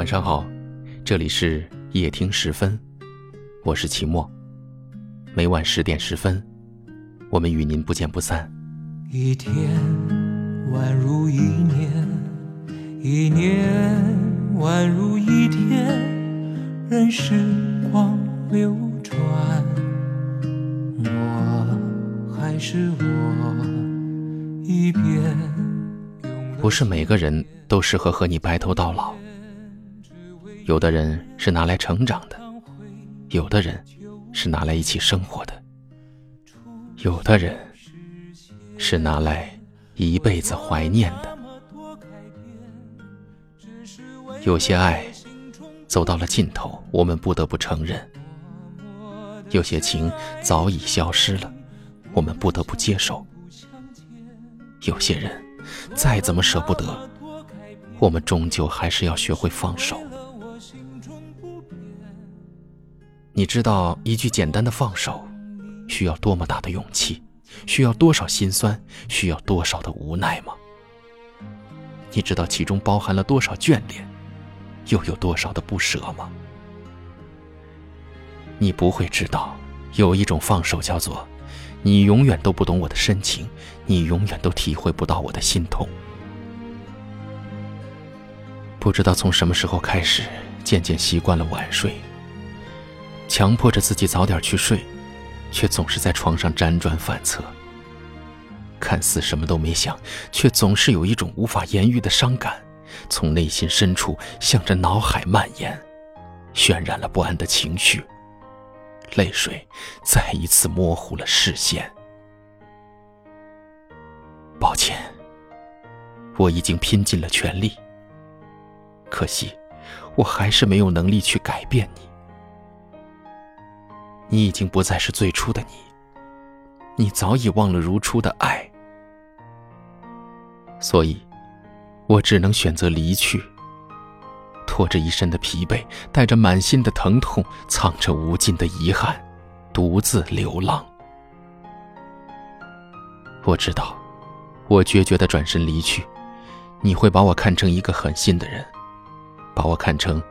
晚上好，这里是夜听十分，我是齐墨。每晚十点十分，我们与您不见不散。一天宛如一年，一年宛如一天，任时光流转，我还是我，一遍。不是每个人都适合和你白头到老。有的人是拿来成长的，有的人是拿来一起生活的，有的人是拿来一辈子怀念的。有些爱走到了尽头，我们不得不承认；有些情早已消失了，我们不得不接受；有些人再怎么舍不得，我们终究还是要学会放手。你知道一句简单的放手，需要多么大的勇气，需要多少心酸，需要多少的无奈吗？你知道其中包含了多少眷恋，又有多少的不舍吗？你不会知道，有一种放手叫做，你永远都不懂我的深情，你永远都体会不到我的心痛。不知道从什么时候开始，渐渐习惯了晚睡。强迫着自己早点去睡，却总是在床上辗转反侧。看似什么都没想，却总是有一种无法言喻的伤感，从内心深处向着脑海蔓延，渲染了不安的情绪。泪水再一次模糊了视线。抱歉，我已经拼尽了全力，可惜，我还是没有能力去改变你。你已经不再是最初的你，你早已忘了如初的爱，所以，我只能选择离去，拖着一身的疲惫，带着满心的疼痛，藏着无尽的遗憾，独自流浪。我知道，我决绝的转身离去，你会把我看成一个狠心的人，把我看成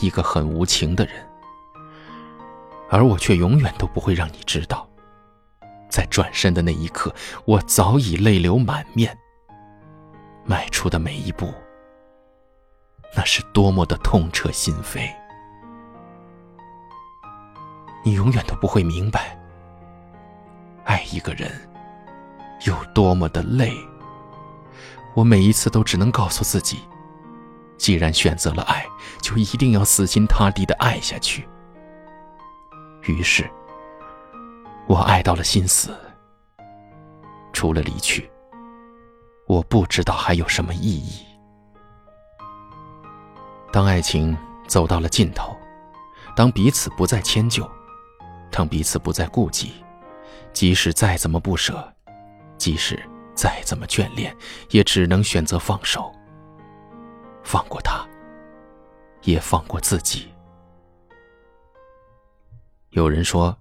一个很无情的人。而我却永远都不会让你知道，在转身的那一刻，我早已泪流满面。迈出的每一步，那是多么的痛彻心扉。你永远都不会明白，爱一个人有多么的累。我每一次都只能告诉自己，既然选择了爱，就一定要死心塌地的爱下去。于是，我爱到了心死。除了离去，我不知道还有什么意义。当爱情走到了尽头，当彼此不再迁就，当彼此不再顾忌，即使再怎么不舍，即使再怎么眷恋，也只能选择放手。放过他，也放过自己。有人说，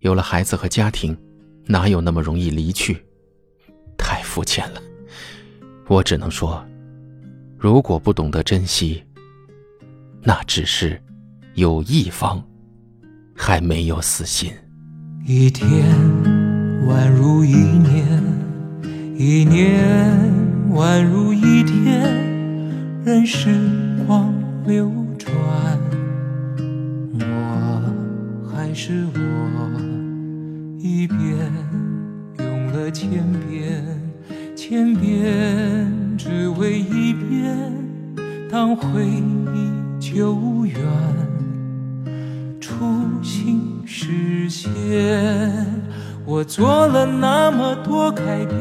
有了孩子和家庭，哪有那么容易离去？太肤浅了。我只能说，如果不懂得珍惜，那只是有一方还没有死心。一天宛如一年，一年宛如一天，任时光流转。还是我一遍用了千遍，千遍只为一遍。当回忆久远，初心实现，我做了那么多改变，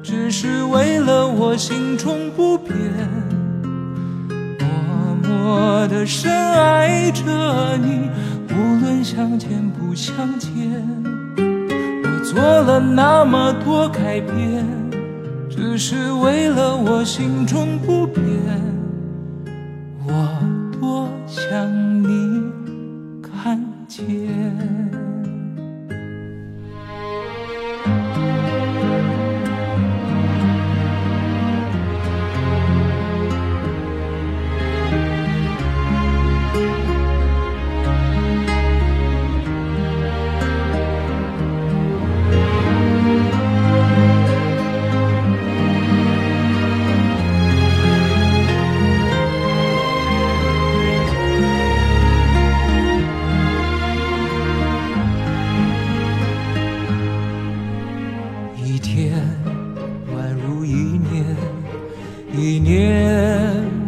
只是为了我心中不变。默默的深爱着你。无论相见不相见，我做了那么多改变，只是为了我心中不变。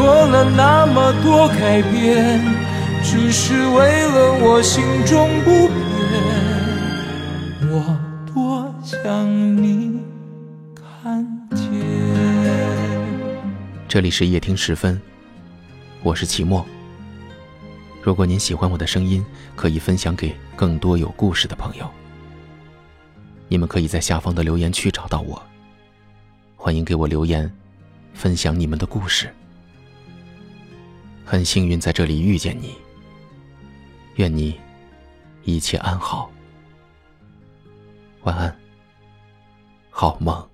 做了那么多改变，只是为了我心中不变。我多想你看见。这里是夜听时分，我是齐墨。如果您喜欢我的声音，可以分享给更多有故事的朋友。你们可以在下方的留言区找到我，欢迎给我留言，分享你们的故事。很幸运在这里遇见你，愿你一切安好，晚安，好梦。